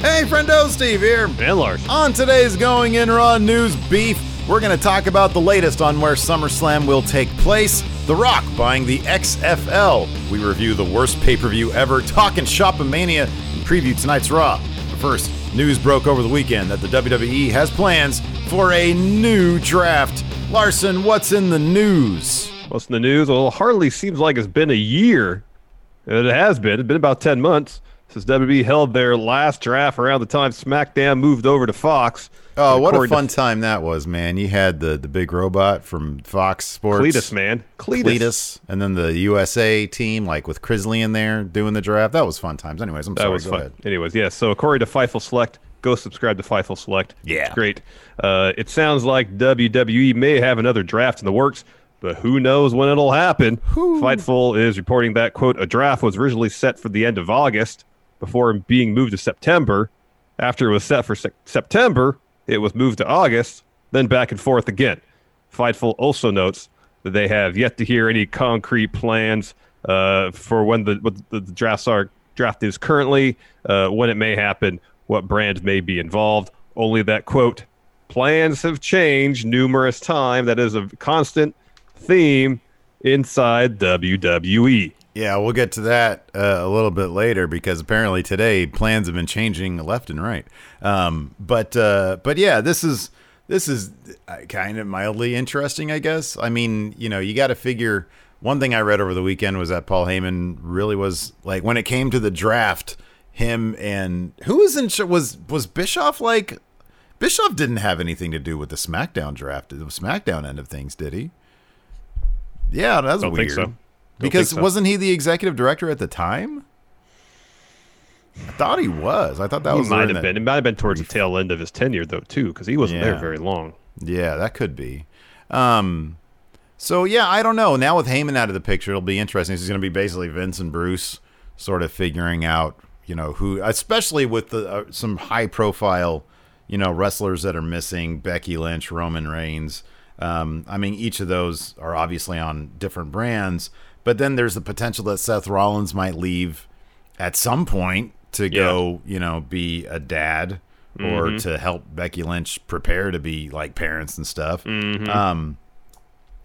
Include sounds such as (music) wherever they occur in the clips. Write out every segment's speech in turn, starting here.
Hey, friendo, Steve here. And Lars. On today's Going In Raw News Beef, we're going to talk about the latest on where SummerSlam will take place. The Rock buying the XFL. We review the worst pay per view ever, talking Shopomania, and preview tonight's Raw. But first, news broke over the weekend that the WWE has plans for a new draft. Larson, what's in the news? What's in the news? Well, it hardly seems like it's been a year. It has been. It's been about 10 months since WWE held their last draft around the time SmackDown moved over to Fox. Oh, what a according to fun time that was, man. You had the, the big robot from Fox Sports. Cletus, man. Cletus. Cletus, and then the USA team, like with Chrisley in there doing the draft. That was fun times. Anyways, I'm That sorry. was Go fun. ahead. Anyways, yeah. So according to Fightful Select, go subscribe to Fightful Select. Yeah. It's great. Uh, it sounds like WWE may have another draft in the works, but who knows when it'll happen. Fightful is reporting that quote a draft was originally set for the end of August before being moved to September. After it was set for sec- September, it was moved to August, then back and forth again. Fightful also notes that they have yet to hear any concrete plans uh, for when the the, the drafts are draft is currently, uh, when it may happen, what brand may be involved. Only that quote plans have changed numerous times. That is a constant theme inside WWE. Yeah, we'll get to that uh, a little bit later because apparently today plans have been changing left and right. Um, but uh, but yeah, this is this is uh, kind of mildly interesting, I guess. I mean, you know, you got to figure. One thing I read over the weekend was that Paul Heyman really was like when it came to the draft, him and who was in was was Bischoff like Bischoff didn't have anything to do with the SmackDown draft, the SmackDown end of things, did he? Yeah, that's weird. think so. Because so. wasn't he the executive director at the time? I thought he was. I thought that He was might have that- been. It might have been towards the tail end of his tenure, though, too, because he wasn't there very long. Yeah, that could be. Um, so yeah, I don't know. Now with Heyman out of the picture, it'll be interesting. Is going to be basically Vince and Bruce sort of figuring out, you know, who, especially with the uh, some high profile, you know, wrestlers that are missing: Becky Lynch, Roman Reigns. Um, I mean, each of those are obviously on different brands, but then there's the potential that Seth Rollins might leave at some point to go, you know, be a dad or to help Becky Lynch prepare to be like parents and stuff. Um,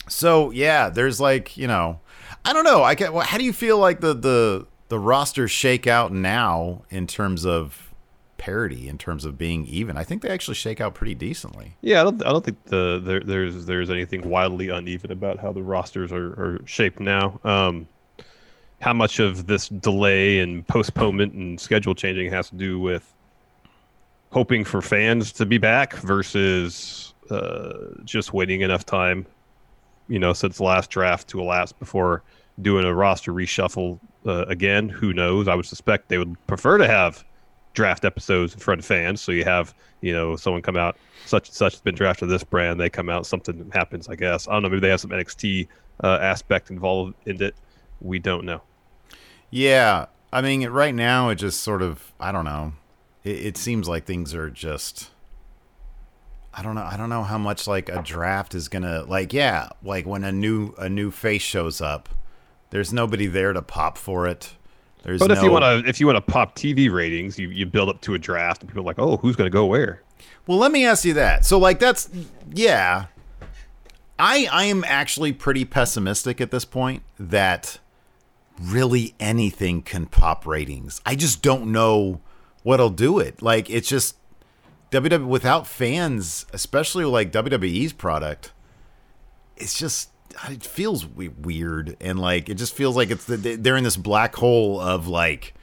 so yeah, there's like you know, I don't know. I can, well, How do you feel like the the the rosters shake out now in terms of parity, in terms of being even? I think they actually shake out pretty decently. Yeah, I don't. I don't think the there, there's there's anything wildly uneven about how the rosters are, are shaped now. Um, how much of this delay and postponement and schedule changing has to do with hoping for fans to be back versus uh, just waiting enough time, you know, since the last draft to last before doing a roster reshuffle uh, again. Who knows? I would suspect they would prefer to have draft episodes in front of fans. So you have, you know, someone come out, such and such has been drafted this brand. They come out, something happens, I guess. I don't know. Maybe they have some NXT uh, aspect involved in it. We don't know. Yeah, I mean, right now it just sort of I don't know. It, it seems like things are just. I don't know. I don't know how much like a draft is gonna like. Yeah, like when a new a new face shows up, there's nobody there to pop for it. There's But if you want to, if you want to pop TV ratings, you, you build up to a draft, and people are like, oh, who's going to go where? Well, let me ask you that. So, like, that's yeah. I I am actually pretty pessimistic at this point that really anything can pop ratings. I just don't know what'll do it. Like, it's just WWE without fans, especially like WWE's product. It's just it feels weird and like it just feels like it's the, they're in this black hole of like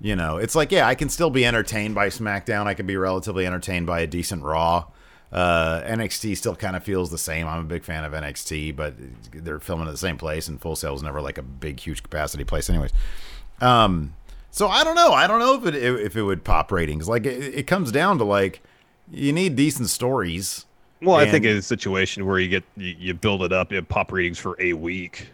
you know, it's like, yeah, I can still be entertained by SmackDown. I can be relatively entertained by a decent Raw. Uh, NXT still kind of feels the same. I'm a big fan of NXT, but they're filming at the same place, and Full Sail is never like a big, huge capacity place, anyways. Um, so I don't know. I don't know if it if it would pop ratings. Like it, it comes down to like you need decent stories. Well, I think And- it's a situation where you get you, you build it up, you have pop ratings for a week.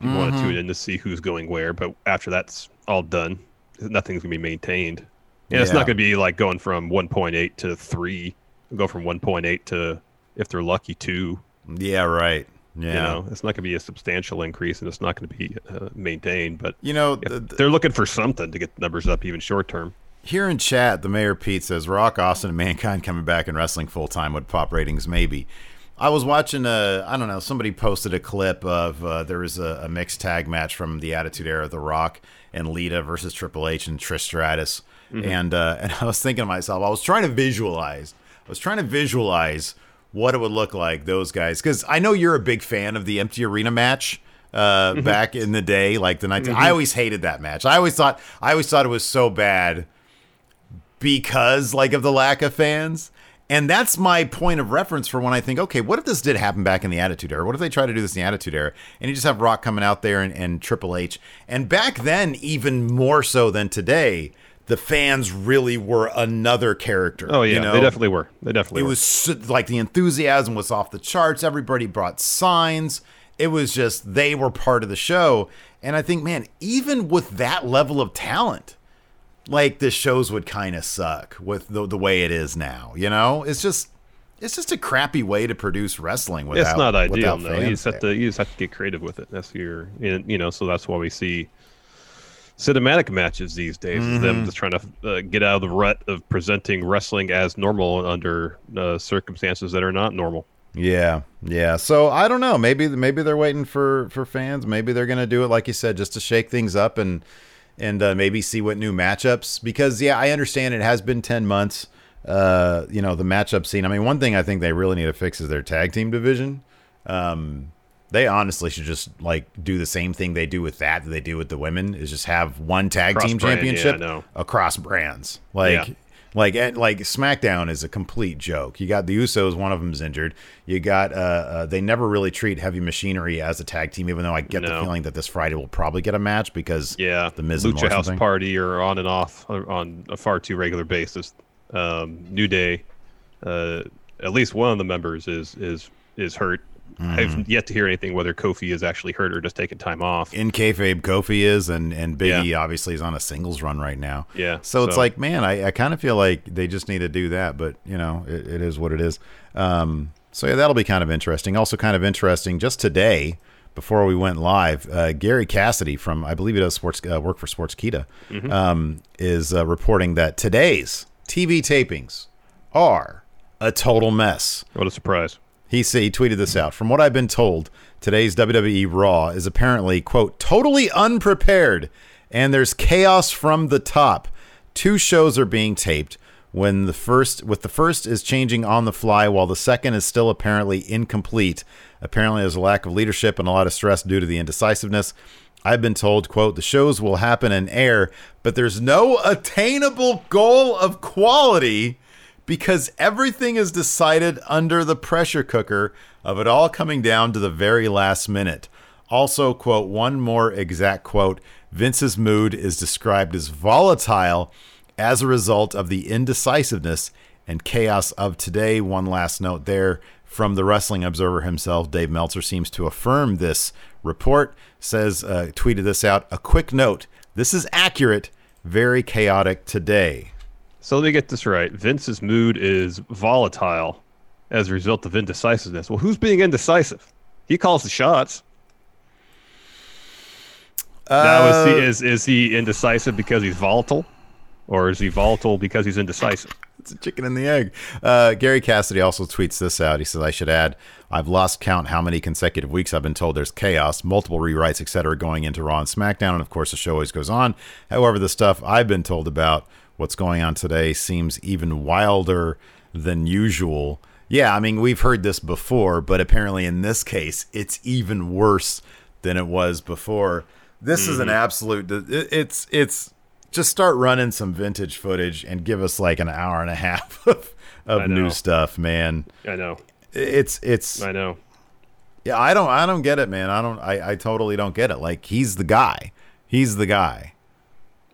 You want Mm-hmm. to tune in to see who's going where, but after that's all done, nothing's gonna be maintained. And it's not gonna be like going from 1.8 to three. Go from 1.8 to, if they're lucky, two. Yeah, right. Yeah. You know, it's not gonna be a substantial increase, and it's not gonna be uh, maintained. But You know, the- the- they're looking for something to get the numbers up, even short term. Here in chat, the mayor Pete says Rock, Austin, and Mankind coming back and wrestling full time would pop ratings maybe. I was watching a I don't know somebody posted a clip of uh, there was a, a mixed tag match from the Attitude Era, The Rock and Lita versus Triple H and Trish Stratus, and uh, (laughs) and I was thinking to myself, I was trying to visualize, I was trying to visualize what it would look like those guys because I know you're a big fan of the empty arena match uh, back in the day, like the 19. I always hated that match. I always thought I always thought it was so bad because like of the lack of fans. And that's my point of reference for when I think, okay, what if this did happen back in the Attitude Era? What if they try to do this in the Attitude Era? And you just have Rock coming out there and, and Triple H. And back then, even more so than today, the fans really were another character. Oh yeah, you know? they definitely were. They definitely were. It were. was like the enthusiasm was off the charts. Everybody brought signs. It was just they were part of the show. And I think, man, even with that level of talent, like the shows would kind of suck with the, the way it is now. You know, it's just it's just a crappy way to produce wrestling. Without, it's not ideal. No, you just have to you just have to get creative with it. That's your you know. So that's why we see cinematic matches these days. Is them just trying to uh, get out of the rut of presenting wrestling as normal under uh, circumstances that are not normal. Yeah, yeah. So I don't know. Maybe maybe they're waiting for for fans. Maybe they're gonna do it like you said, just to shake things up and and uh, maybe see what new matchups. Because yeah, I understand it has been ten months. Uh, you know the matchup scene. I mean, one thing I think they really need to fix is their tag team division. Um, they honestly should just like do the same thing they do with that that they do with the women is just have one tag team Cross-brand, championship know. across brands. Like Yeah. Like and, like SmackDown is a complete joke. You got the Usos, one of them's injured. You got uh, uh they never really treat Heavy Machinery as a tag team, even though I get the feeling that this Friday will probably get a match because Yeah, the Miz and Lucha House. Party are on and off uh, on a far too regular basis. Um, New Day, uh, at least one of the members is is is hurt. Mm-hmm. I've yet to hear anything whether Kofi is actually hurt or just taking time off. in kayfabe Kofi is and and Biggie Yeah. obviously is on a singles run right now. Yeah, So it's like, man, I, I kind of feel like they just need to do that, but you know, it, it is what it is. Um, so yeah, that'll be kind of interesting. Also, kind of interesting. Just today, before we went live, uh, Gary Cassidy from I believe he does sports uh, work for Sportskeeda, Mm-hmm. um, is uh, reporting that today's TV tapings are a total mess. What a surprise! He said he tweeted this out. From what I've been told, today's WWE Raw is apparently quote totally unprepared, and there's chaos from the top. Two shows are being taped. When the first, with the first is changing on the fly, while the second is still apparently incomplete. Apparently, there's a lack of leadership and a lot of stress due to the indecisiveness. I've been told, quote, the shows will happen and air, but there's no attainable goal of quality because everything is decided under the pressure cooker of it all coming down to the very last minute. Also, quote, one more exact quote Vince's mood is described as volatile as a result of the indecisiveness and chaos of today. One last note there from the Wrestling Observer himself, Dave Meltzer seems to affirm this report. Says, uh, tweeted this out. A quick note this is accurate, very chaotic today. So let me get this right. Vince's mood is volatile as a result of indecisiveness. Well, who's being indecisive? He calls the shots. now, is he, is, is he indecisive because he's volatile? Or is he volatile because he's indecisive? It's a chicken and the egg. Uh, Gary Cassidy also tweets this out. He says, I should add, I've lost count how many consecutive weeks I've been told there's chaos, multiple rewrites, etc., going into Raw and SmackDown. And of course, the show always goes on. However, the stuff I've been told about what's going on today seems even wilder than usual. Yeah, I mean, we've heard this before, but apparently in this case, it's even worse than it was before. This is an mm-hmm. absolute. It's it's just start running some vintage footage and give us like an hour and a (laughs) half of, of new stuff, man. I know. It's it's I know. yeah. I don't I don't get it, man. I don't I I totally don't get it. Like he's the guy. He's the guy.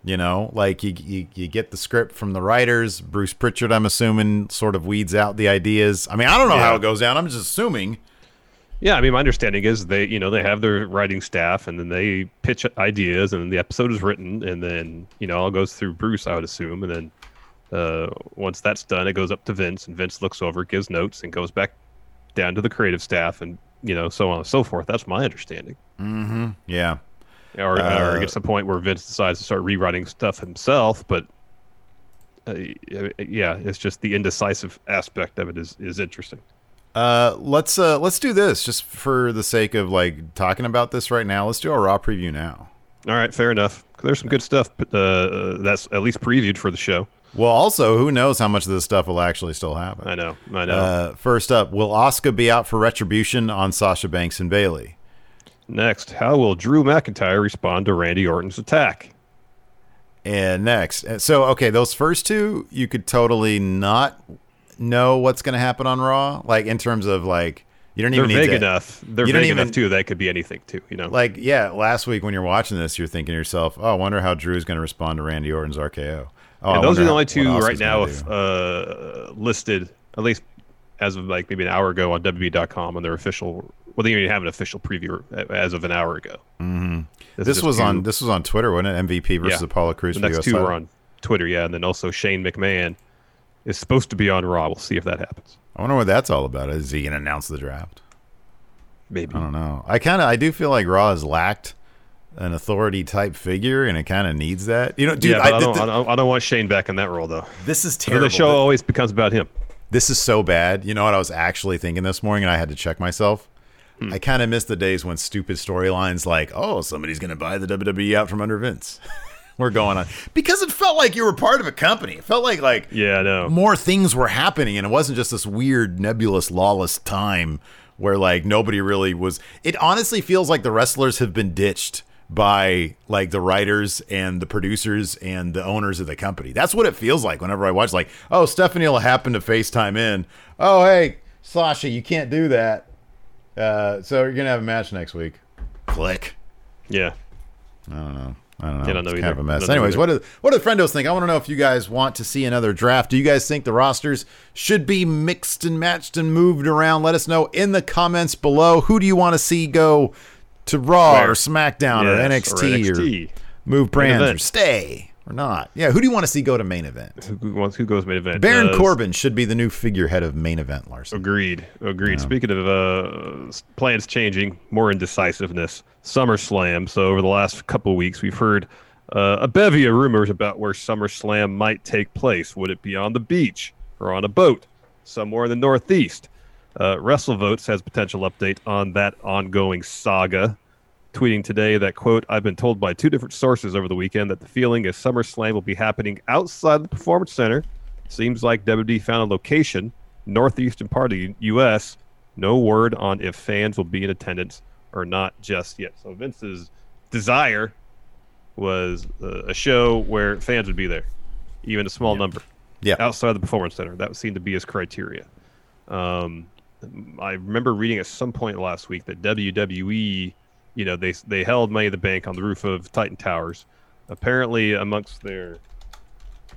You know, like you, you you get the script from the writers. Bruce Pritchard, I'm assuming, sort of weeds out the ideas. I mean, I don't know how it goes down. I'm just assuming. Yeah, I mean, my understanding is they, you know, they have their writing staff, and then they pitch ideas, and the episode is written, and then you know, all goes through Bruce, I would assume, and then uh, once that's done, it goes up to Vince, and Vince looks over, gives notes, and goes back down to the creative staff, and you know, so on and so forth. That's my understanding. Mhm yeah. Or, Uh, or it gets to the point where Vince decides to start rewriting stuff himself, but uh, yeah, it's just the indecisive aspect of it is is interesting. Uh, let's uh let's do this just for the sake of like talking about this right now. Let's do a raw preview now. All right, fair enough. There's some good stuff uh, that's at least previewed for the show. Well, also, who knows how much of this stuff will actually still happen? I know, I know. Uh, first up, will Asuka be out for retribution on Sasha Banks and Bayley? Next, how will Drew McIntyre respond to Randy Orton's attack? And next, so okay, those first two, you could totally not know what's going to happen on Raw, like in terms of like you don't They're even need vague to, enough. They're vague even- enough too. That could be anything too. You know. Like yeah, last week when you're watching this, you're thinking to yourself, "Oh, I wonder how Drew's going to respond to Randy Orton's RKO." Oh, those are the only two right now if, uh, listed, at least as of like maybe an hour ago on WWE.com on their official. Well, they didn't even have an official preview as of an hour ago. Mm-hmm. This was on this was on Twitter, wasn't it? MVP versus Yeah. Apollo Crews. The next two title. are on Twitter, yeah, and then also Shane McMahon is supposed to be on Raw. We'll see if that happens. I wonder what that's all about. Is he going to announce the draft? Maybe. I don't know. I kind of I do feel like Raw has lacked an authority type figure, and it kind of needs that. You know, dude. yeah, I, I, don't, I don't. I don't want Shane back in that role though. this is terrible. the show always becomes about him. This is so bad. You know what I was actually thinking this morning, and I had to check myself. Hmm. I kind of miss the days when stupid storylines like, "Oh, somebody's going to buy the WWE out from under Vince." (laughs) were going on because it felt like you were part of a company. It felt like like Yeah, know. more things were happening and it wasn't just this weird nebulous lawless time where like nobody really was it honestly feels like the wrestlers have been ditched by like the writers and the producers and the owners of the company that's what it feels like whenever i watch like oh stephanie will happen to facetime in oh hey sasha you can't do that uh, so you're gonna have a match next week click Yeah. I don't know. I don't know. Yeah, I don't know it's either. kind of a mess. Anyways, either. what do what do the friendos think? I want to know if you guys want to see another draft. Do you guys think the rosters should be mixed and matched and moved around? Let us know in the comments below. Who do you want to see go to Raw Where? or SmackDown or NXT or, NXT. move brands or stay or not? Yeah, who do you want to see go to main event? Who wants? Who goes main event? Baron Uh, Corbin should be the new figurehead of main event, Larson. Agreed. Agreed. Speaking of uh, plans changing, more indecisiveness. SummerSlam. So over the last couple weeks, we've heard uh, a bevy of rumors about where SummerSlam might take place. Would it be on the beach or on a boat somewhere in the Northeast? Uh, WrestleVotes has potential update on that ongoing saga. Tweeting today that quote, I've been told by two different sources over the weekend that the feeling is SummerSlam will be happening outside the Performance Center. Seems like WWE found a location, northeastern part of the U.S. No word on if fans will be in attendance or not just yet. So Vince's desire was uh, a show where fans would be there, even a small number Yeah. outside the performance center. That seemed to be his criteria. Um, I remember reading at some point last week that WWE, you know, they they held Money in the Bank on the roof of Titan Towers. Apparently, amongst their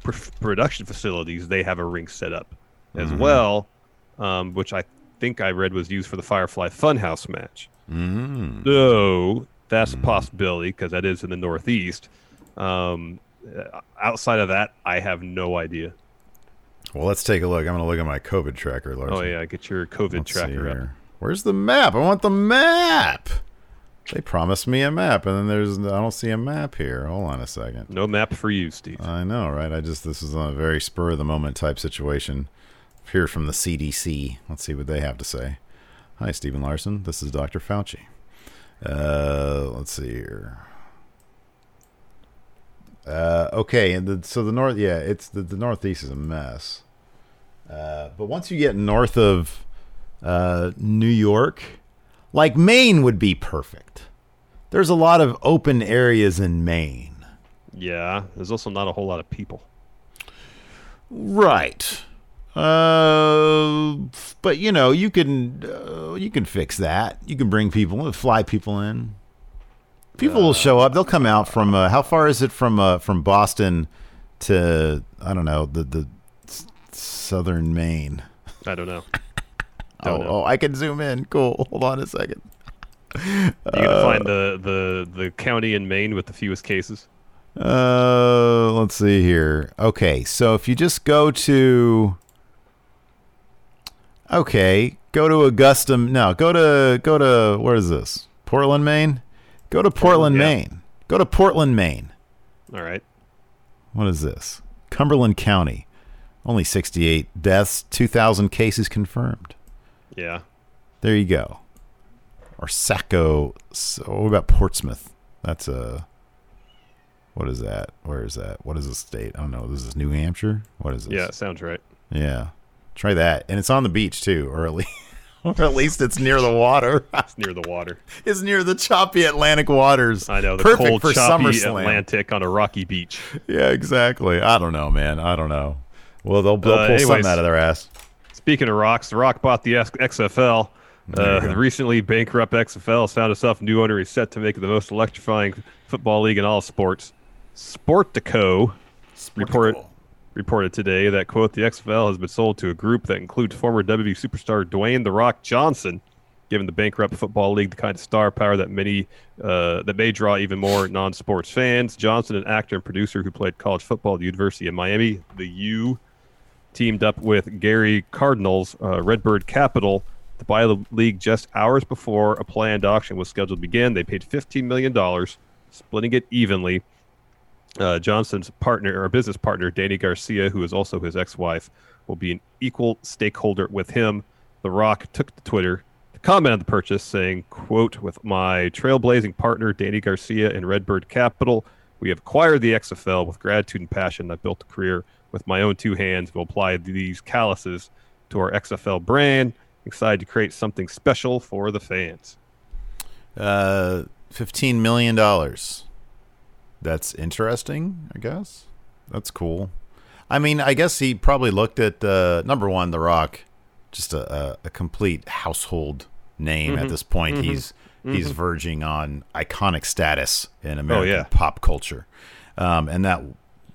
pr- production facilities, they have a ring set up as well, um, which I think I read was used for the Firefly Funhouse match. Mm. So that's a possibility because that is in the Northeast. Um, uh, outside of that, I have no idea. Well, let's take a look. I'm going to look at my COVID tracker, Larson. Oh yeah, I get your COVID Let's tracker. Where's the map? I want the map. They promised me a map, and then there's I don't see a map here. Hold on a second. No map for you, Steve. I know, right? I just this is a very spur of the moment type situation. Here from the CDC. Let's see what they have to say. Hi, Stephen Larson. This is Dr. Fauci. Uh, let's see here. Uh, okay, and the, so the north, yeah, it's the, the northeast is a mess. Uh, but once you get north of uh, New York, like Maine would be perfect. There's a lot of open areas in Maine. Yeah, there's also not a whole lot of people. Right. Uh, but you know, you can uh, you can fix that. You can bring people, fly people in. People will show up. They'll come out from. Uh, how far is it from uh, from Boston to I don't know the the s- southern Maine? I don't know. Oh, oh, I can zoom in. Cool. (laughs) Hold on a second. You gonna find the, the the county in Maine with the fewest cases? Uh, let's see here. Okay, so if you just go to, okay, go to Augusta. No, go to go to where is this? Portland, Maine. Go to Portland, yeah. Maine. Go to Portland, Maine. All right. What is this? Cumberland County. Only 68 deaths, 2,000 cases confirmed. Yeah. There you go. Or Saco. So what about Portsmouth? That's a. What is that? Where is that? What is the state? I don't know. This is New Hampshire. What is this? Yeah, sounds right. Yeah. Try that, and it's on the beach too, or at least, (laughs) or at least it's near the water. It's near the water. (laughs) it's near the choppy Atlantic waters. I know the Perfect cold, for choppy SummerSlam. Atlantic on a rocky beach. Yeah, exactly. I don't know, man. I don't know. Well, they'll, they'll Uh, pull something out of their ass. Speaking of rocks, The Rock bought the X- XFL. Uh, the recently bankrupt XFL has found itself a new owner is set to make it the most electrifying football league in all sports. Sportico reported reported today that quote the XFL has been sold to a group that includes former WWE superstar Dwayne the Rock Johnson, giving the bankrupt football league the kind of star power that many uh, that may draw even more non-sports fans. Johnson, an actor and producer who played college football at the University of Miami, the U, teamed up with Gerry Cardinale's, uh, Redbird Capital, to buy the league just hours before a planned auction was scheduled to begin. They paid $15 million, splitting it evenly. Uh, Johnson's partner or business partner, Dany Garcia, who is also his ex-wife, will be an equal stakeholder with him. The Rock took to Twitter to comment on the purchase, saying, "quote With my trailblazing partner, Dany Garcia and Redbird Capital, we have acquired the XFL with gratitude and passion. I built a career with my own two hands. We'll apply these calluses to our XFL brand. Excited to create something special for the fans." Uh, fifteen million dollars. That's interesting. I guess that's cool. I mean, I guess he probably looked at uh, number one, The Rock, just a, a, a complete household name Mm-hmm. at this point. He's he's verging on iconic status in American Oh, yeah. pop culture, um, and that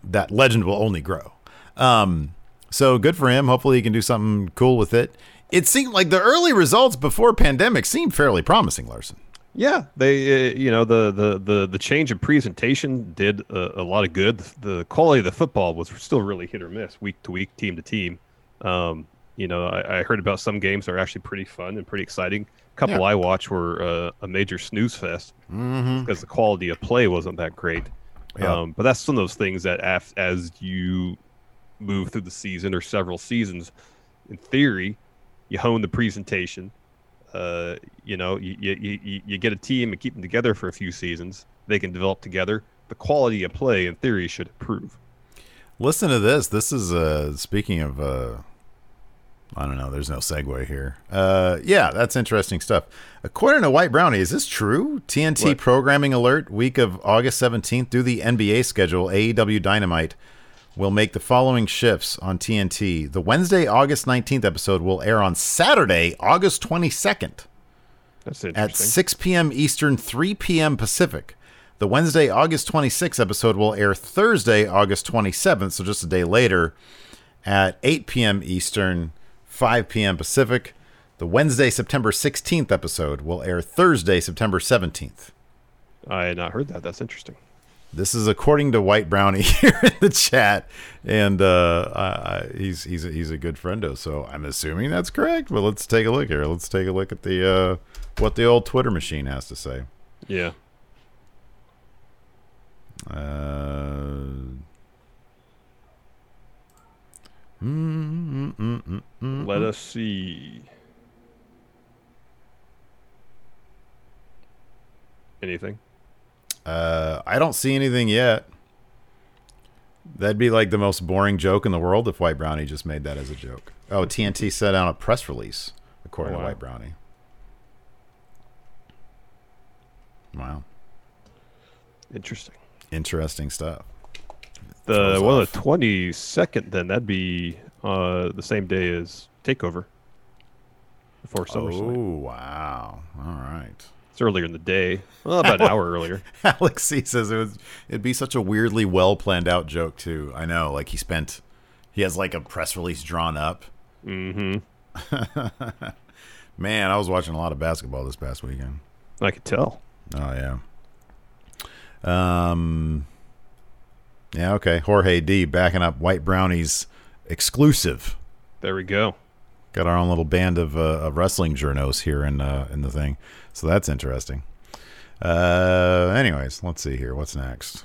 that legend will only grow. Um, so good for him. Hopefully, he can do something cool with it. It seemed like the early results before pandemic seemed fairly promising, Larson. Yeah, they uh, you know the the the the change of presentation did a, a lot of good. The quality of the football was still really hit or miss, week to week, team to team. Um, you know, I, I heard about some games that are actually pretty fun and pretty exciting. A couple Yeah. I watched were uh, a major snooze fest because the quality of play wasn't that great. Yeah. Um, but that's one of those things that af- as you move through the season or several seasons, in theory, you hone the presentation. Uh, you know, you, you, you, you get a team and keep them together for a few seasons. They can develop together. The quality of play, in theory, should improve. Listen to this. This is uh speaking of uh I don't know, there's no segue here. Uh yeah, that's interesting stuff. According to White Brownie, is this true? TNT What? programming alert week of August 17th through the NBA schedule, AEW Dynamite will make the following shifts on TNT. The Wednesday, August 19th episode will air on Saturday, August 22nd That's at 6 p.m. Eastern, 3 p.m. Pacific. The Wednesday, August 26th episode will air Thursday, August 27th, so just a day later, at 8 p.m. Eastern, 5 p.m. Pacific. The Wednesday, September 16th episode will air Thursday, September 17th. I had not heard that. That's interesting. This is according to White Brownie (laughs) here in the chat, and uh, I, I, he's he's a, he's a good friendo, so I'm assuming that's correct. But let's take a look here. Let's take a look at the uh, what the old Twitter machine has to say. Yeah. Uh, mm, mm, mm, mm, mm. Let us see. Anything? Uh, I don't see anything yet. That'd be like the most boring joke in the world if White Brownie just made that as a joke. Oh, TNT sent out a press release, according Oh, to. White Brownie. Wow, Interesting. interesting stuff. The well, off. the twenty second. Then that'd be uh, the same day as Takeover before SummerSlam. Oh wow! All right. It's earlier in the day, well, about an (laughs) hour earlier. Alex C says it was it'd be such a weirdly well planned out joke too. I know, like he spent he has like a press release drawn up. Mm-hmm. (laughs) Man, I was watching a lot of basketball this past weekend. I could tell. Oh yeah. Um. Yeah. Okay. Jorge D backing up White Brownies exclusive. There we go. Got our own little band of, uh, of wrestling journos here in uh, in the thing, so that's interesting. Uh, anyways, let's see here. What's next?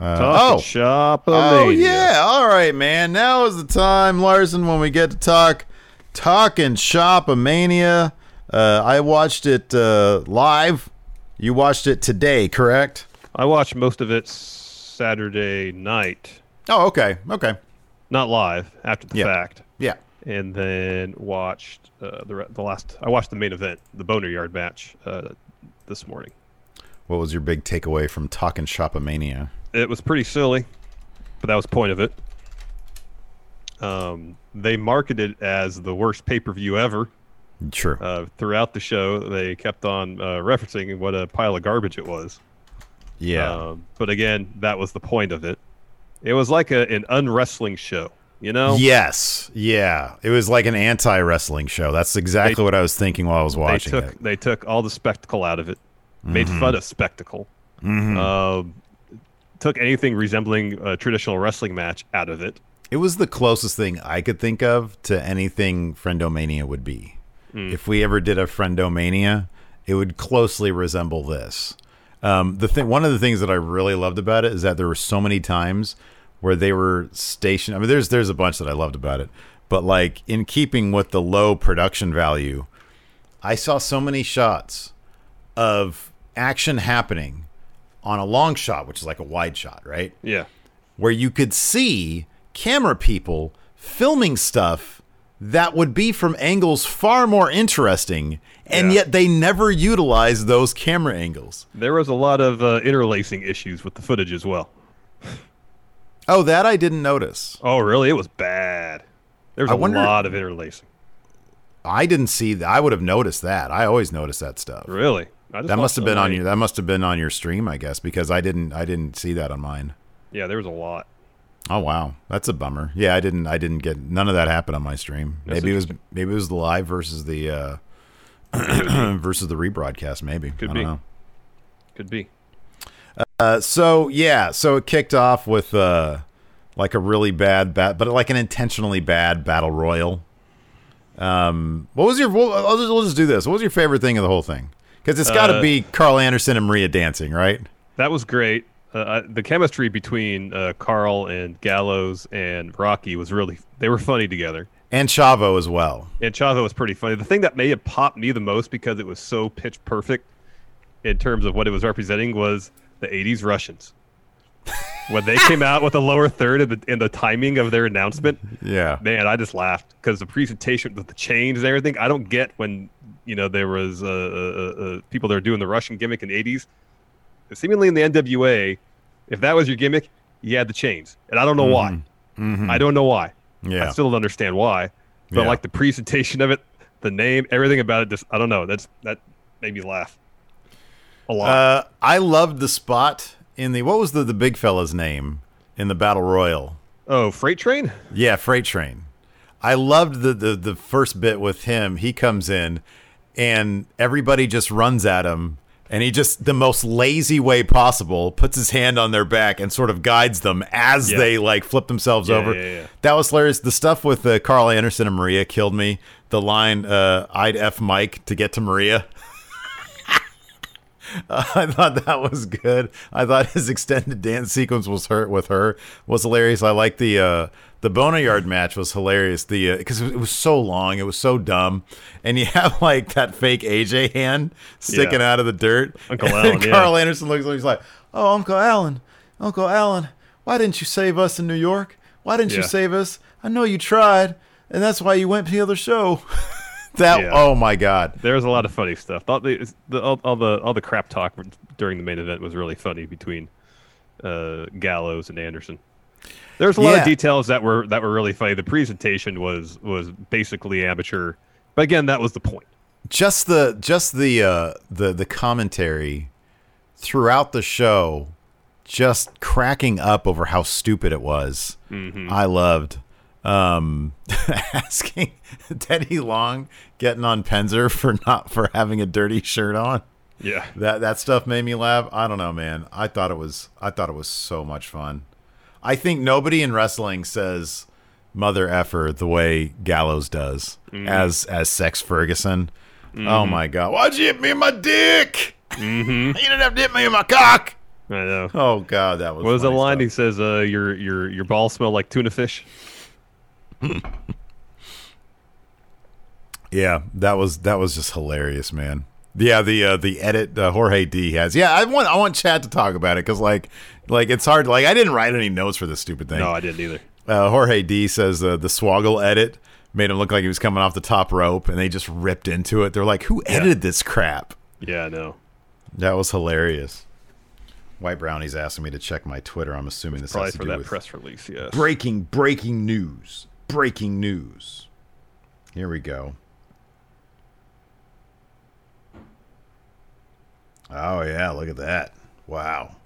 Uh, oh, shop Oh yeah, all right, man. Now is the time, Larson, when we get to talk talking Shopomania. Uh, I watched it uh, live. You watched it today, correct? I watched most of it Saturday night, Oh, okay, okay, not live after the Yeah. fact, yeah. and then watched uh, the re- the last. I watched the main event, the Boneyard match, uh, this morning. What was your big takeaway from talking Shopomania? It was pretty silly, but that was the point of it. Um, they marketed it as the worst pay per view ever. True. Uh, throughout the show, they kept on uh, referencing what a pile of garbage it was. yeah. Um, but again, that was the point of it. It was like a, an unwrestling show, you know? Yes. Yeah. It was like an anti wrestling show. That's exactly They- what I was thinking while I was They watching took it. Mm-hmm. they took all the spectacle out of it, made fun of spectacle, um, took anything resembling a traditional wrestling match out of it. It was the closest thing I could think of to anything Friendomania would be. If we ever did a Friendomania, it would closely resemble this. Um, the thing, one of the things that I really loved about it is that there were so many times where they were stationed. I mean, there's there's a bunch that I loved about it, but like in keeping with the low production value, I saw so many shots of action happening on a long shot, which is like a wide shot, right? Yeah, where you could see camera people filming stuff that would be from angles far more interesting, and Yeah. yet they never utilize those camera angles. there was a lot of uh, interlacing issues with the footage as well. Oh, that I didn't notice. Oh, really? It was bad. There was I a wonder- lot of interlacing. I didn't see that. I would have noticed that. I always notice that stuff. Really? That must have been on your. That must have been on your stream, I guess, because I didn't. I didn't see that on mine. Yeah, there was a lot. Oh wow, that's a bummer. Yeah, I didn't. I didn't get none of that happened on my stream. That's maybe it was. Maybe it was the live versus the uh, (clears throat) versus the rebroadcast. Maybe Could I be. don't know. Could be. Uh, so yeah, so it kicked off with uh, like a really bad bat, but like an intentionally bad battle royal. Um, what was your? We'll, we'll just do this. What was your favorite thing of the whole thing? Because it's got to Uh, be Karl Anderson and Maria dancing, right? That was great. Uh, I- the chemistry between uh, Karl and Gallows and Rocky was really they were funny together. And Chavo as well. And Chavo was pretty funny. The thing that may have popped me the most because it was so pitch perfect in terms of what it was representing was the 80s Russians. (laughs) when they came out with the lower third in the in the timing of their announcement, Yeah. man, I just laughed because the presentation with the chains and everything. I don't get when you know there was uh, uh, uh, people that were doing the Russian gimmick in the '80s. Seemingly in the NWA, if that was your gimmick, you had the chains, and I don't know why. I don't know why. Mm-hmm. Yeah. I still don't understand why. But Yeah. like the presentation of it, the name, everything about it, just I don't know. That's that made me laugh a lot. Uh, I loved the spot in the what was the the big fella's name in the battle royal? oh, Freight Train. Yeah, Freight Train. I loved the, the the first bit with him. He comes in and everybody just runs at him and he just the most lazy way possible puts his hand on their back and sort of guides them as Yeah. they like flip themselves Yeah, over. yeah. That was hilarious. The stuff with uh, Karl Anderson and Maria killed me. The line uh, I'd F Mike to get to Maria. (laughs) (laughs) I thought that was good. I thought his extended dance sequence was her with her was hilarious. I like the uh, the Boneyard match was hilarious. The because it was so long, it was so dumb, and you (laughs) have like that fake AJ hand sticking Yeah. out of the dirt. Uncle and Allen, yeah. Karl Anderson looks like he's like, "Oh, Uncle Allen, Uncle Allen, why didn't you save us in New York? Why didn't you save us? I know you tried, and that's why you went to the other show." (laughs) that Yeah. oh my god. There was a lot of funny stuff. Thought the, the all, all the all the crap talk during the main event was really funny between uh, Gallows and Anderson. There's a lot Yeah. of details that were that were really funny. The presentation was was basically amateur, but again, that was the point. just the just the uh the the commentary throughout the show just cracking up over how stupid it was i loved um (laughs) asking teddy long getting on penzer for not for having a dirty shirt on Yeah, that that stuff made me laugh i don't know man i thought it was i thought it was so much fun i think nobody in wrestling says mother effer the way gallows does as as sex ferguson oh my god why'd you hit me in my dick mm-hmm. (laughs) you didn't have to hit me in my cock I know. oh god that was What was the line? stuff. He says, uh, "Your your your balls smell like tuna fish." Yeah, that was that was just hilarious, man. Yeah, the uh, the edit uh, Jorge D has. Yeah, I want I want Chad to talk about it because like like it's hard. Like I didn't write any notes for this stupid thing. No, I didn't either. uh, Jorge D says uh, the Swoggle edit made him look like he was coming off the top rope, and they just ripped into it. They're like, "Who edited this crap?" Yeah, no. That was hilarious. White Brownie's asking me to check my Twitter. I'm assuming this Probably has to for do that with press release. Yes. breaking breaking news. Breaking news. Here we go. Oh yeah, look at that. Wow.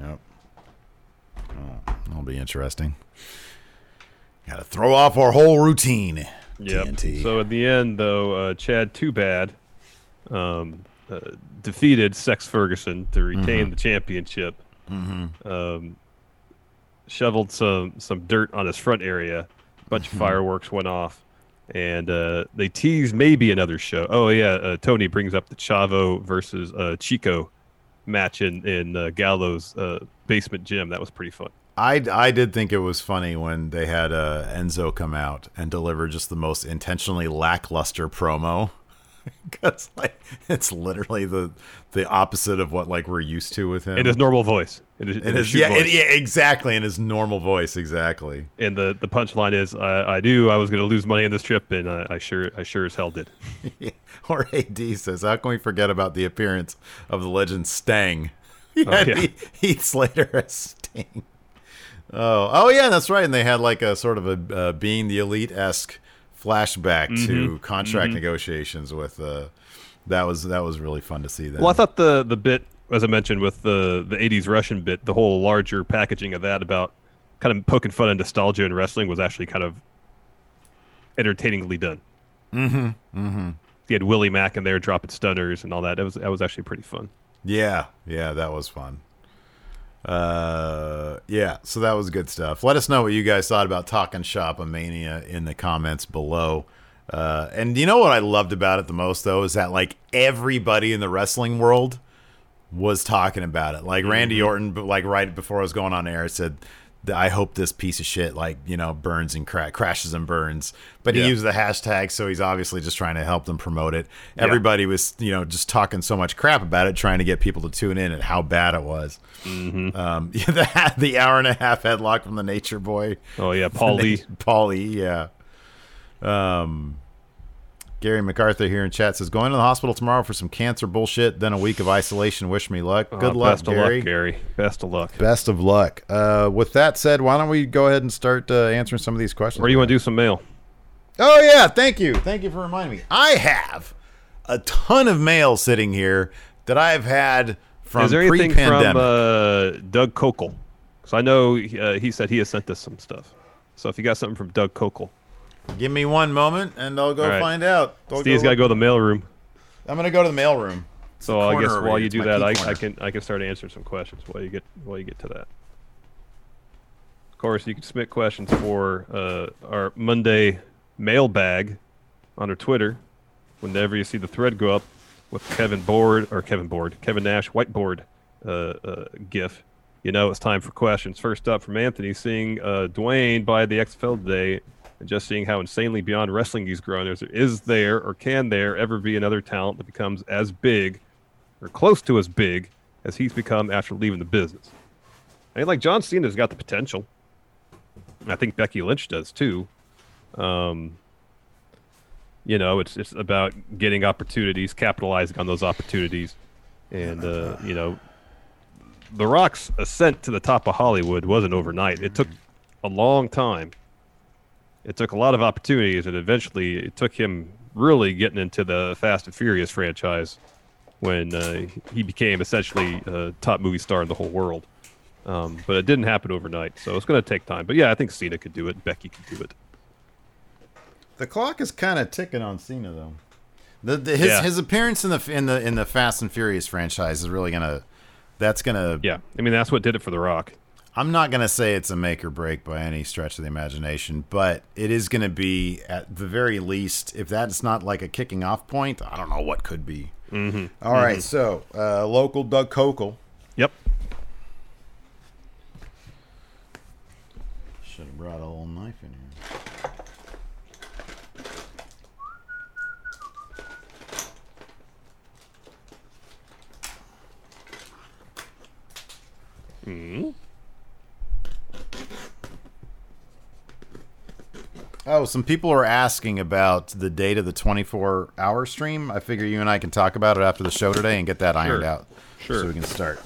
Yep. Oh, that'll be interesting. Got to throw off our whole routine. Yep. TNT. So at the end, though, uh, Chad Too Bad um, uh, defeated Sex Ferguson to retain the championship. Um, shoveled some some dirt on his front area. A bunch of fireworks went off, and uh, they teased maybe another show. Oh yeah, uh, Tony brings up the Chavo versus uh, Chico match in in uh, Gallows uh, basement gym. That was pretty fun. I, I did think it was funny when they had uh, Enzo come out and deliver just the most intentionally lackluster promo. (laughs) Because like it's literally the the opposite of what like we're used to with him. In his normal voice. In his, in In his his- yeah, voice. yeah, exactly. In his normal voice, exactly. And the, the punchline is, I, I knew I was going to lose money on this trip, and I, I sure I sure as hell did. (laughs) (laughs) Or AD says, "How can we forget about the appearance of the legend Stang? He Oh, yeah. Heath- Heath Slater as Sting. Oh, oh yeah, that's right. And they had like a sort of a uh, being the elite esque flashback Mm-hmm. to contract negotiations with. Uh, that was that was really fun to see. That. Well, I thought the the bit, as I mentioned, with the the '80s Russian bit, the whole larger packaging of that about kind of poking fun at nostalgia in wrestling was actually kind of entertainingly done. Mm-hmm. Mm-hmm. He had Willie Mack in there dropping stunners and all that. That was that was actually pretty fun. Yeah, yeah, that was fun. Uh, yeah, so that was good stuff. Let us know what you guys thought about Talking Shop Mania in the comments below. Uh, and you know what I loved about it the most though is that like everybody in the wrestling world was talking about it. Like Randy Orton, but like right before I was going on air, said I hope this piece of shit like you know burns and cra- crashes and burns. But he Yeah. used the hashtag, so he's obviously just trying to help them promote it. Yeah. Everybody was you know just talking so much crap about it, trying to get people to tune in and how bad it was. Mm-hmm. Um, yeah, (laughs) the, the hour and a half headlock from the Nature Boy. Oh yeah, Paul The (laughs) Lee. Paul Lee, yeah. Um, Gary MacArthur here in chat says going to the hospital tomorrow for some cancer bullshit, then a week of isolation. Wish me luck. Good Uh, luck, best Gary. of luck, Gary. Best of luck. Best of luck. Uh, with that said, why don't we go ahead and start uh, answering some of these questions? Or do you want to do some mail? Oh yeah, thank you, thank you for reminding me. I have a ton of mail sitting here that I've had from Is there anything pre-pandemic. from uh, Doug Kokel? Because I know uh, he said he has sent us some stuff. So if you got something from Doug Kokel, Give me one moment, and I'll go All right. find out. I'll Steve's got to go to the mail room. I'm gonna go to the mail room. So I guess while you do that, I. I can I can start answering some questions while you get while you get to that. Of course, you can submit questions for uh, our Monday mailbag on our Twitter. Whenever you see the thread go up with Kevin Board or Kevin Board, Kevin Nash whiteboard uh, uh, GIF, you know it's time for questions. First up from Anthony, seeing uh, Dwayne buy the XFL today, and just seeing how insanely beyond wrestling he's grown. Is, is there or can there ever be another talent that becomes as big or close to as big as he's become after leaving the business? I mean, like John Cena's got the potential. I think Becky Lynch does too. Um, you know, it's it's about getting opportunities, capitalizing on those opportunities, and uh, you know, The Rock's ascent to the top of Hollywood wasn't overnight. It took a long time. It took a lot of opportunities, and eventually, it took him really getting into the Fast and Furious franchise when uh, he became essentially a top movie star in the whole world. Um, but it didn't happen overnight, so it's going to take time. But yeah, I think Cena could do it. Becky could do it. The clock is kind of ticking on Cena though. The, the his Yeah. his appearance in the in the in the Fast and Furious franchise is really gonna. That's gonna. Yeah, I mean that's what did it for The Rock. I'm not gonna say it's a make or break by any stretch of the imagination, but it is gonna be at the very least. If that's not like a kicking off point, I don't know what could be. Mm-hmm. All right, so uh, local Doug Kokel. Yep. Should have brought a little knife in here. Oh, some people are asking about the date of the 24 hour stream. I figure you and I can talk about it after the show today and get that ironed Sure. out. Sure. So we can start.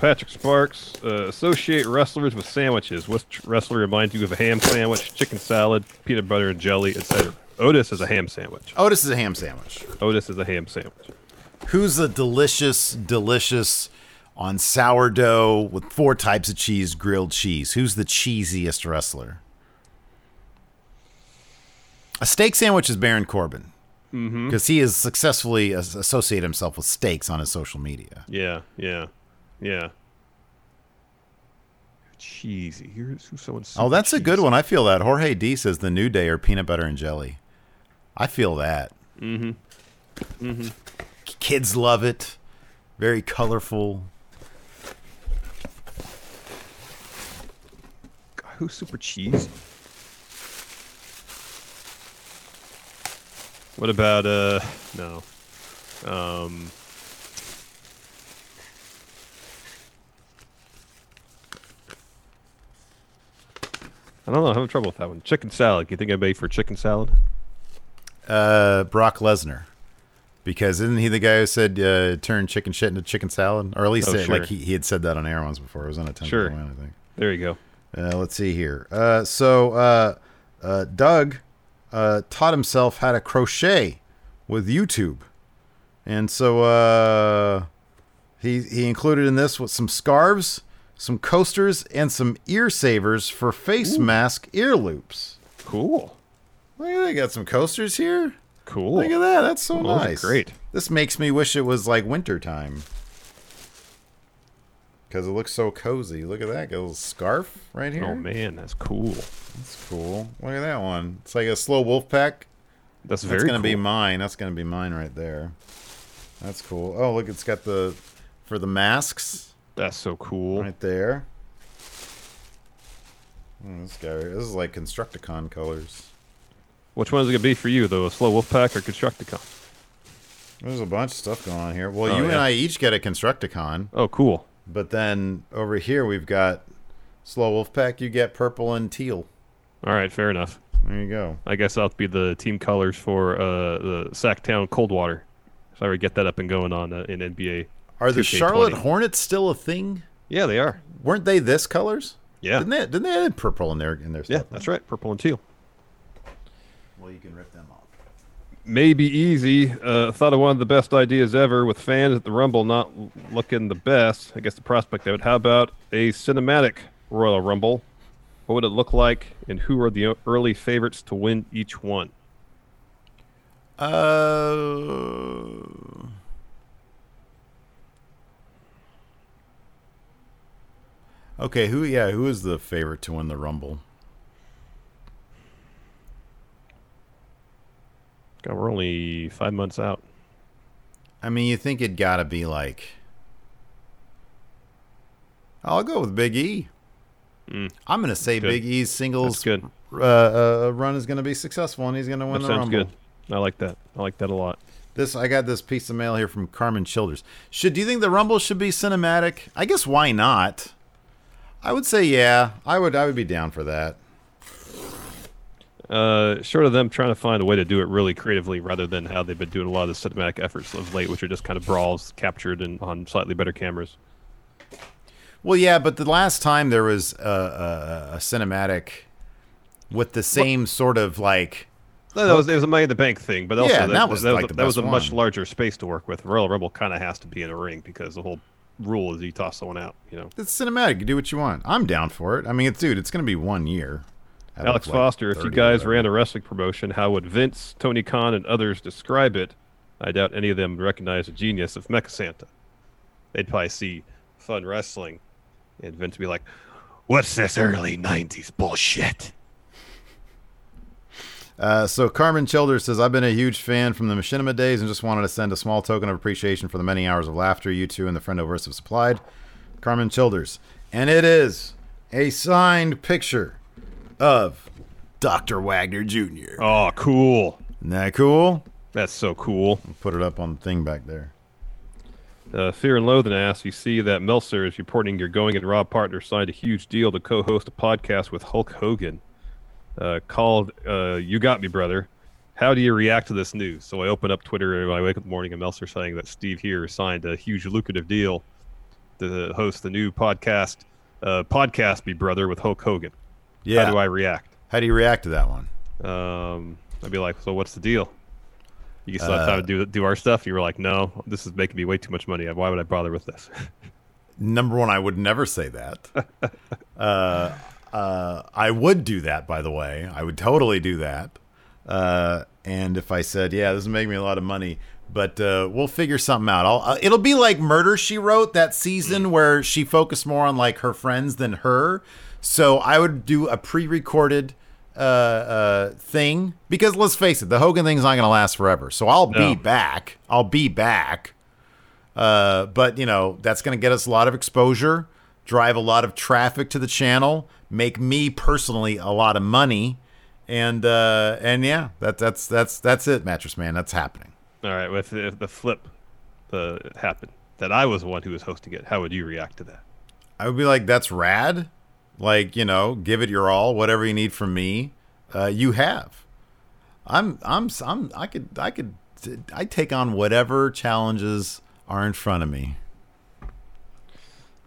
Patrick Sparks, uh, associate wrestlers with sandwiches. Which wrestler reminds you of a ham sandwich, chicken salad, peanut butter and jelly, etc.? Otis is a ham sandwich. Otis is a ham sandwich. Otis is a ham sandwich. Who's a delicious, delicious on sourdough with four types of cheese, grilled cheese? Who's the cheesiest wrestler? A steak sandwich is Baron Corbin Mm-hmm. because he has successfully as- associated himself with steaks on his social media. Yeah, yeah, yeah. Cheesy. Here's who's someone. Oh, that's a good one. I feel that. Jorge D says the New Day or peanut butter and jelly. I feel that. Mm-hmm. Mm-hmm. Kids love it. Very colorful. Who's super cheesy? What about uh no. Um I don't know. I'm having trouble with that one. Chicken salad. You think anybody for chicken salad? Uh, Brock Lesnar. Because isn't he the guy who said uh, turn chicken shit into chicken salad? Or at least Oh, uh, sure. like he, he had said that on air once before. It was on a 10 Sure. to I think. There you go. Uh, let's see here. Uh, so uh, uh, Doug uh, taught himself how to crochet with YouTube, and so uh, he he included in this with some scarves, some coasters, and some ear savers for face mask ear loops. Cool. Look at that! They got some coasters here. Cool. Look at that. That's so Those nice. great. This makes me wish it was like winter time. Because it looks so cozy. Look at that. Little scarf right here. Oh man, that's cool. That's cool. Look at that one. It's like a slow wolf pack. That's That's very That's gonna be mine. That's gonna be mine right there. That's cool. Oh, look, it's got the for the masks That's so cool. right there. Hmm, this guy, this is like Constructicon colors. Which one is it gonna be for you, though? A slow wolf pack or Constructicon? There's a bunch of stuff going on here. Well, Oh, you and. I each get a Constructicon, Oh, cool. But then over here we've got Slow Wolf Pack. You get purple and teal. All right, fair enough. There you go. I guess that'll be the team colors for uh, the Sacktown Coldwater. If I ever get that up and going on uh, in NBA. Are the 2K20. Charlotte Hornets still a thing? Yeah, they are. Weren't they this colors? Yeah. Didn't they? Didn't they have purple in their in their Yeah, stuff? that's right. Purple and teal. Well, you can rip them off. Maybe easy. Uh, thought of one of the best ideas ever with fans at the Rumble not looking the best. I guess the prospect of it. How about a cinematic Royal Rumble? What would it look like, and who are the early favorites to win each one? Uh. Okay, who? Yeah, who is the favorite to win the Rumble? God, we're only five months out. I mean, you think it got to be like. I'll go with Big E. Mm. I'm going to say Good. Big E's singles That's good. Uh, uh, run is going to be successful, and he's going to win That the sounds Rumble. good. I like that. I like that a lot. This I got this piece of mail here from Carmen Childers. Should do you think the Rumble should be cinematic? I guess why not? I would say yeah. I would I would be down for that. Uh, short of them trying to find a way to do it really creatively, rather than how they've been doing a lot of the cinematic efforts of late, which are just kind of brawls captured and on slightly better cameras. Well, yeah, but the last time there was a, a, a cinematic with the same sort of like No, that was it was a money in the bank thing, but also Yeah, that, that was, that, like, was, that was a best much larger space to work with. Royal Rumble kind of has to be in a ring because the whole rule is you toss someone out. You know, it's cinematic. You do what you want. I'm down for it. I mean, it's dude, it's going to be one year. Alex like, Foster, if you guys ran a wrestling promotion, how would Vince, Tony Khan, and others describe it? I doubt any of them would recognize the genius of Mecha Santa. They'd probably see fun wrestling, and Vince would be like, "What's this early '90s bullshit?" Uh, so Carmen Childers says, I've been a huge fan from the Machinima days and just wanted to send a small token of appreciation for the many hours of laughter you two and the friend Overse have supplied. Carmen Childers. And it is a signed picture of Dr. Wagner Jr. Oh, cool! Isn't that cool? That's so cool. Put it up on the thing back there. Uh, Fear and Loathing asks, you see that Meltzer is reporting your Going and Rob partner signed a huge deal to co-host a podcast with Hulk Hogan uh, called uh, You Got Me, Brother. How do you react to this news? So I open up Twitter and I wake up in the morning and Meltzer saying that Steve here signed a huge lucrative deal to host the new podcast, uh, Podcast Me Brother with Hulk Hogan. Yeah. How do I react? How do you react to that one? Um, I'd be like, so what's the deal? You still have time to do do our stuff. You were like, no, this is making me way too much money. Why would I bother with this? (laughs) Number one, I would never say that. (laughs) uh, uh, I would do that, by the way. I would totally do that. Uh, and if I said, "Yeah, this is making me a lot of money," but uh, we'll figure something out. I'll, uh, it'll be like Murder She Wrote that season where she focused more on like her friends than her. So I would do a pre-recorded uh, uh, thing because let's face it, the Hogan thing's not going to last forever. So I'll No. be back. I'll be back. Uh, but you know that's going to get us a lot of exposure, drive a lot of traffic to the channel, make me personally a lot of money, and uh, and yeah, that that's that's that's it, mattress man. That's happening. All right, with if the flip the happened, that I was the one who was hosting it, how would you react to that? I would be like, that's rad. Like you know, give it your all. Whatever you need from me, uh, you have. I'm I'm I'm I could I could I take on whatever challenges are in front of me.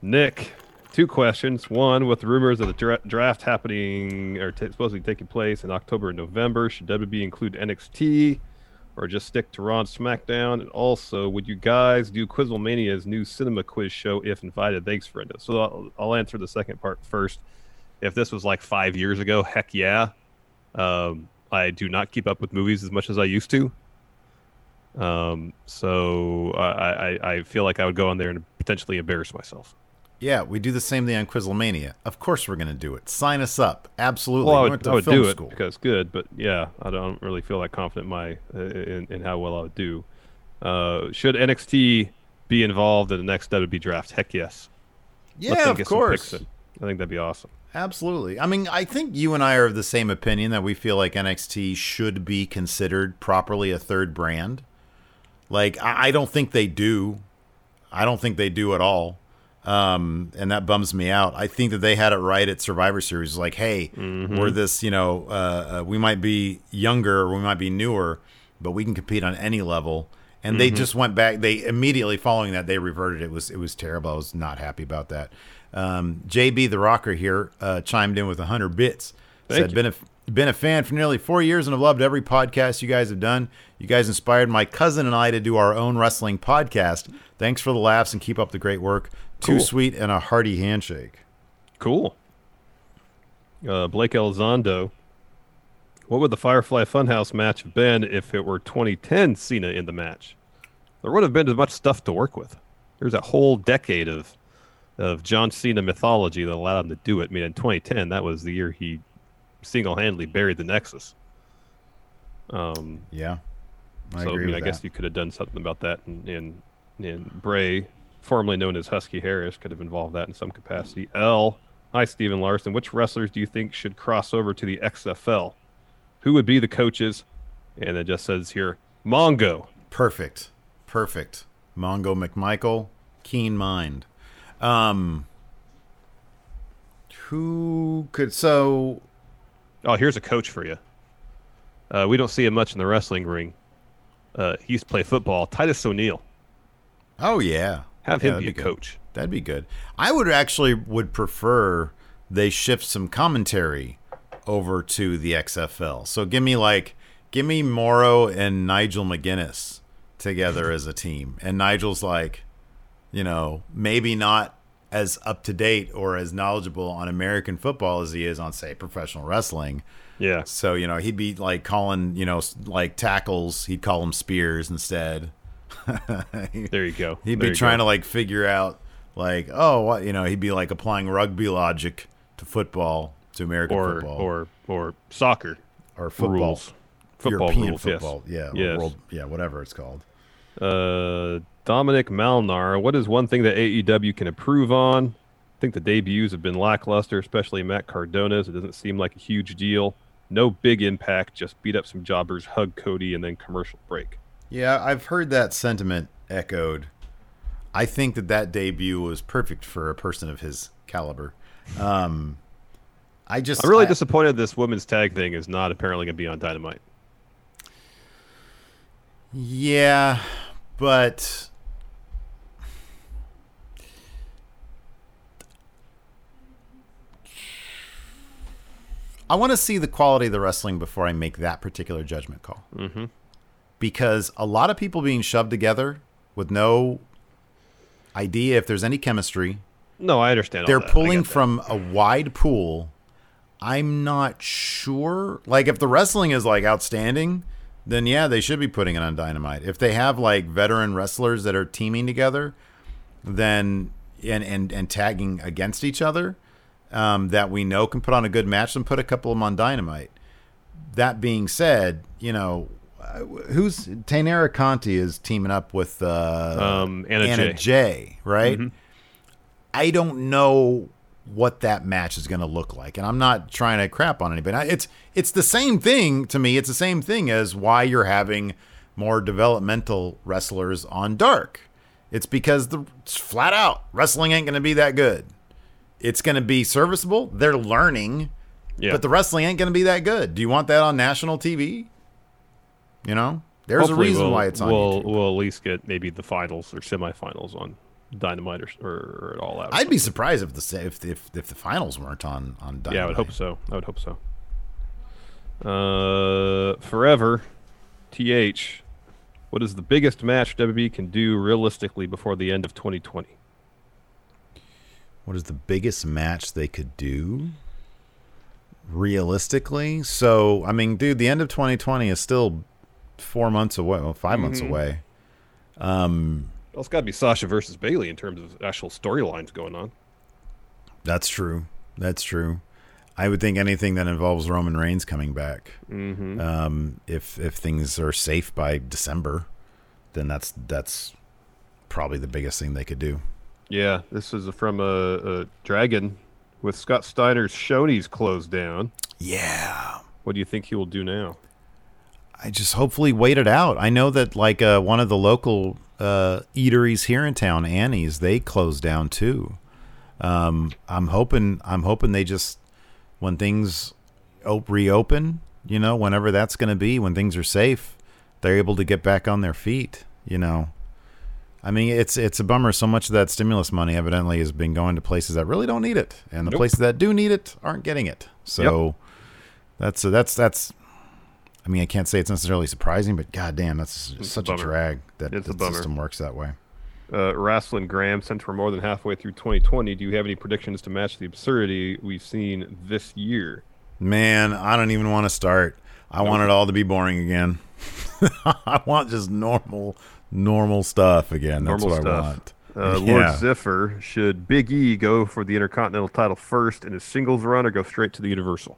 Nick, two questions. One, with rumors of the dra- draft happening or t- supposedly taking place in October and November, should WB include NXT or just stick to Raw and SmackDown? And also, would you guys do Quizlemania's new cinema quiz show if invited? Thanks, Brenda. So I'll, I'll answer the second part first. If this was like five years ago, heck yeah. Um, I do not keep up with movies as much as I used to. Um, so I, I, I feel like I would go on there and potentially embarrass myself. Yeah, we do the same thing on Quizlemania. Of course, we're going to do it. Sign us up. Absolutely. Well, I would, I would do it school. because good, but yeah, I don't really feel that confident in my uh, in, in how well I would do. Uh, should NXT be involved in the next WB draft? Heck yes. Yeah, of course. I think that'd be awesome. Absolutely. I mean, I think you and I are of the same opinion that we feel like NXT should be considered properly a third brand. Like, I, I don't think they do. I don't think they do at all. Um, and that bums me out. I think that they had it right at Survivor Series. Like, hey, we're this, you know, uh, uh, we might be younger or we might be newer, but we can compete on any level. And they just went back. They immediately following that they reverted. It was it was terrible. I was not happy about that. Um, JB the Rocker here uh, chimed in with hundred bits. Thank Said you. been a been a fan for nearly four years and have loved every podcast you guys have done. You guys inspired my cousin and I to do our own wrestling podcast. Thanks for the laughs and keep up the great work. Too Cool. sweet and a hearty handshake. Cool. Uh, Blake Elizondo. What would the Firefly Funhouse match have been if it were 2010 Cena in the match? There would have been as much stuff to work with. There's a whole decade of of John Cena mythology that allowed him to do it. I mean, in 2010, that was the year he single-handedly buried the Nexus. Um, Yeah, I so I mean, I guess you could have done something about that, and in, in Bray, formerly known as Husky Harris, could have involved that in some capacity. L, hi Stephen Larson. Which wrestlers do you think should cross over to the XFL? Who would be the coaches? And it just says here, Mongo. Perfect, perfect. Mongo McMichael, keen mind. Um, who could so Oh, here's a coach for you. Uh, we don't see him much in the wrestling ring. Uh, he used to play football. Titus O'Neil. Oh yeah, Have Yeah, him be a good. coach. That'd be good. I would actually would prefer they shift some commentary over to the XFL. So give me like give me Mauro and Nigel McGuinness together (laughs) as a team. And Nigel's like, you know, maybe not as up to date or as knowledgeable on American football as he is on say professional wrestling. Yeah. So, you know, he'd be like calling, you know, like tackles, he'd call them spears instead. (laughs) There you go. He'd There be trying go. to like figure out like, oh, what you know, he'd be like applying rugby logic to football, to American or football, or or soccer or football, rules. Football European rules, football, yes. yeah, Yes. world, yeah, whatever it's called. Uh, Dominic Malnar, what is one thing that AEW can improve on? I think the debuts have been lackluster, especially Matt Cardona's. It doesn't seem like a huge deal. No big impact, just beat up some jobbers, hug Cody, and then commercial break. Yeah, I've heard that sentiment echoed. I think that that debut was perfect for a person of his caliber. Um, I just I'm really I- disappointed this women's tag thing is not apparently going to be on Dynamite. Yeah, but I want to see the quality of the wrestling before I make that particular judgment call. Mm-hmm. Because a lot of people being shoved together with no idea if there's any chemistry, No, I understand. they're. Pulling from a wide pool. I'm not sure. Like, if the wrestling is like outstanding, then yeah, they should be putting it on Dynamite. If they have like veteran wrestlers that are teaming together, then and and and tagging against each other, um, that we know can put on a good match, then put a couple of them on Dynamite. That being said, you know, who's Taynara Conti is teaming up with uh, Um, Anna Anna Jay. Jay, right? I don't know what that match is going to look like, and I'm not trying to crap on anybody. It's it's the same thing to me. It's the same thing as why you're having more developmental wrestlers on Dark. It's because the it's flat out wrestling ain't going to be that good. It's going to be serviceable. They're learning, Yeah. but the wrestling ain't going to be that good. Do you want that on national TV? You know, there's Hopefully a reason we'll, why it's on we'll, YouTube. We'll at least get maybe the finals or semifinals on Dynamite or, or, or all out. I'd be surprised if the if if, if the finals weren't on on Dynamite. Yeah, I would hope so. I would hope so. Uh, forever, th. What is the biggest match WWE can do realistically before the end of 2020? What is the biggest match they could do? Realistically, so I mean, dude, the end of 2020 is still four months away. Well, 5 months Mm-hmm. away. Um, well, it's got to be Sasha versus Bayley in terms of actual storylines going on. That's true. That's true. I would think anything that involves Roman Reigns coming back, Mm-hmm. um, if if things are safe by December, then that's that's probably the biggest thing they could do. Yeah, this is from a, a Dragon With Scott Steiner's Shoney's closed down, Yeah. what do you think he will do now? I just hopefully wait it out. I know that like uh, one of the local uh, eateries here in town, Annie's, they closed down too. Um, I'm hoping I'm hoping they just when things op- reopen, you know, whenever that's going to be, when things are safe, they're able to get back on their feet. You know, I mean, it's it's a bummer. So much of that stimulus money evidently has been going to places that really don't need it, and the Nope. places that do need it aren't getting it. So that's that's that's. I mean, I can't say it's necessarily surprising, but goddamn, that's It's such a bummer. drag that the system works that way. Uh, Wrestling Graham, since we're more than halfway through 2020, do you have any predictions to match the absurdity we've seen this year? Man, I don't even want to start. I want it all to be boring again. (laughs) I want just normal, normal stuff again. That's Normal what I stuff. want. Uh, Lord (laughs) Ziffer, should Big E go for the Intercontinental title first in his singles run or go straight to the Universal?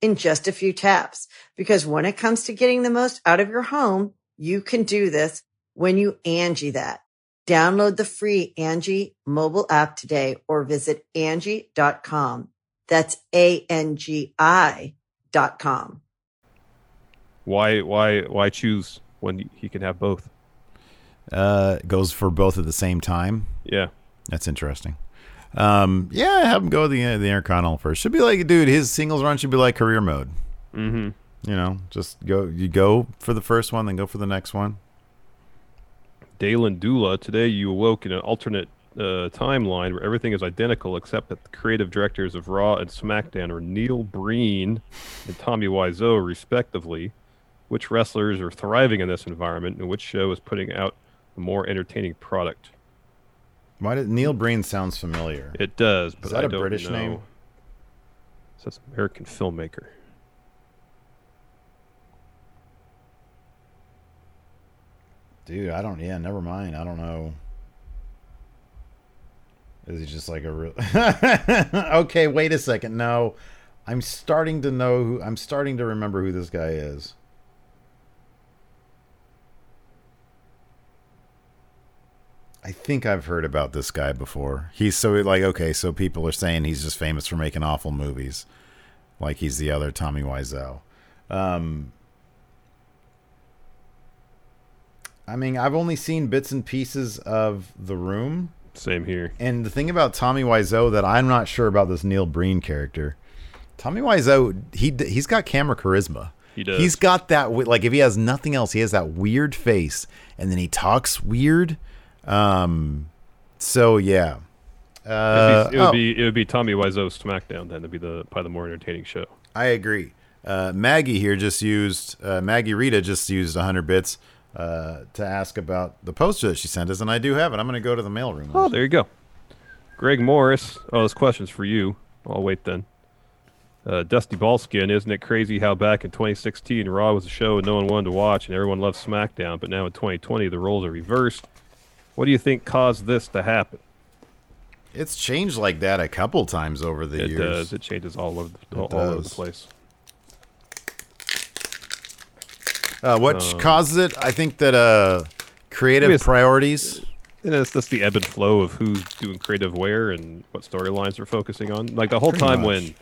in just a few taps. Because when it comes to getting the most out of your home, you can do this when you Angie that. Download the free Angie mobile app today or visit Angie.com. That's A-N-G-I dot com. Why, why, why choose when he can have both? Uh, goes for both at the same time. Yeah, That's interesting. Um, yeah, have him go the the Intercontinental first. Should be like, dude, his singles run should be like career mode. mm-hmm. You know, just go. You go for the first one, then go for the next one. Dalen Dula, today you awoke in an alternate uh, timeline where everything is identical except that the creative directors of Raw and SmackDown are Neil Breen and Tommy Wiseau, respectively. Which wrestlers are thriving in this environment, and which show is putting out a more entertaining product? Why did Neil Breen sounds familiar? It does, but is that I a don't British know. name? It says American filmmaker. Dude, I don't. Yeah, never mind. I don't know. Is he just like a real? (laughs) okay, wait a second. No, I'm starting to know who. I'm starting to remember who this guy is. I think I've heard about this guy before. He's so like okay, so people are saying he's just famous for making awful movies, like he's the other Tommy Wiseau. Um, I mean, I've only seen bits and pieces of The Room. Same here. And the thing about Tommy Wiseau that I'm not sure about this Neil Breen character. Tommy Wiseau, he he's got camera charisma. He does. He's got that like if he has nothing else, he has that weird face, and then he talks weird. Um, so yeah. Uh, It'd be- it would oh, be it would be Tommy Wiseau's SmackDown then. It'd be the probably the more entertaining show. I agree. Uh, Maggie here just used uh, Maggie Rita just used 100 bits uh, to ask about the poster that she sent us, and I do have it. I'm going to go to the mailroom. Oh, there you go. Greg Morris. Oh, this question's for you. I'll wait then. Uh, Dusty Ballskin, isn't it crazy how back in 2016 Raw was a show and no one wanted to watch and everyone loved SmackDown, but now in 2020 the roles are reversed? What do you think caused this to happen? It's changed like that a couple times over the It years. It does. It changes all over the, all, all over the place. Uh, what Um, causes it? I think that uh, creative priorities. And it's just the ebb and flow of who's doing creative where and what storylines they're focusing on. Like the whole Pretty time much. when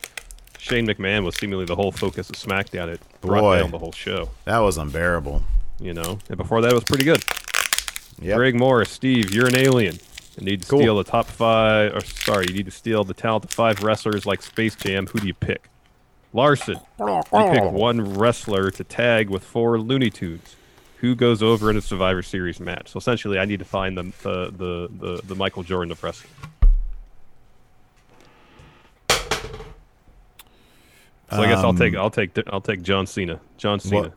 Shane McMahon was seemingly the whole focus of SmackDown, it brought Boy. down the whole show. That was unbearable. You know, and before that it was pretty good. Yep. Greg Morris, Steve, you're an alien. You need to Cool. steal the top five, or sorry, you need to steal the talent of five wrestlers like Space Jam. Who do you pick? Larson, you pick (laughs) one wrestler to tag with four Looney Tunes. Who goes over in a Survivor Series match? So essentially, I need to find the the the the, the Michael Jordan of wrestling. So I guess I'll take Um, I'll take I'll take John Cena. John Cena. What-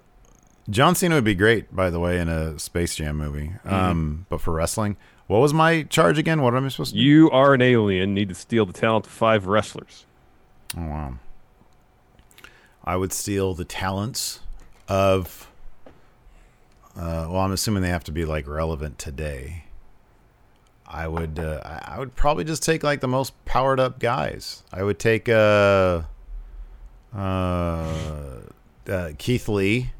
John Cena would be great, by the way, in a Space Jam movie. Um, but for wrestling, what was my charge again? What am I supposed to do? You are an alien. Need to steal the talent of five wrestlers. Oh, wow. I would steal the talents of. Uh, well, I'm assuming they have to be like relevant today. I would. Uh, I I would probably just take like the most powered up guys. I would take uh, uh, uh, Keith Lee.